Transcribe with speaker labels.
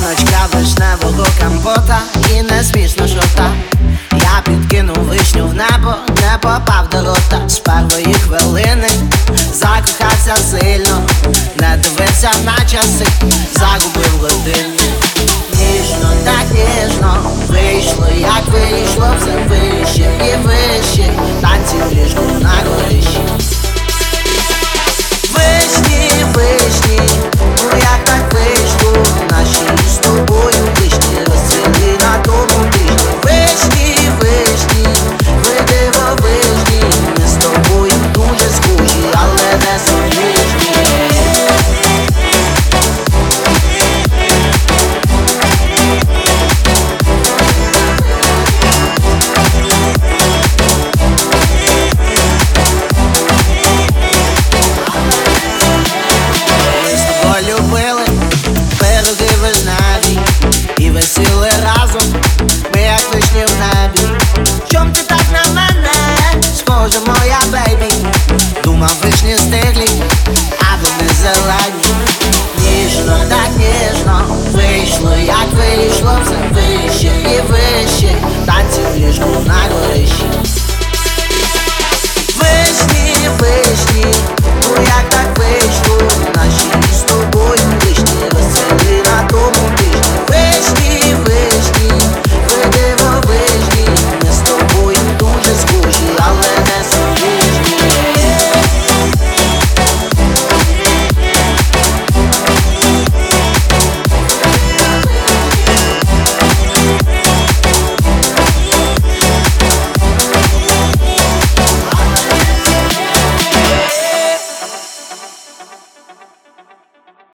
Speaker 1: Баночка вишневого компота і не смішно шота. Я підкинув вишню в небо, не попав до рота. З першої хвилини закохався сильно, не дивився на часи, загубив години Ніжно, так вишні стиглі, а не зелені Ніжно, так ніжно, вийшло, як вийшло, все вище і вище. Танці в ліжку на горищі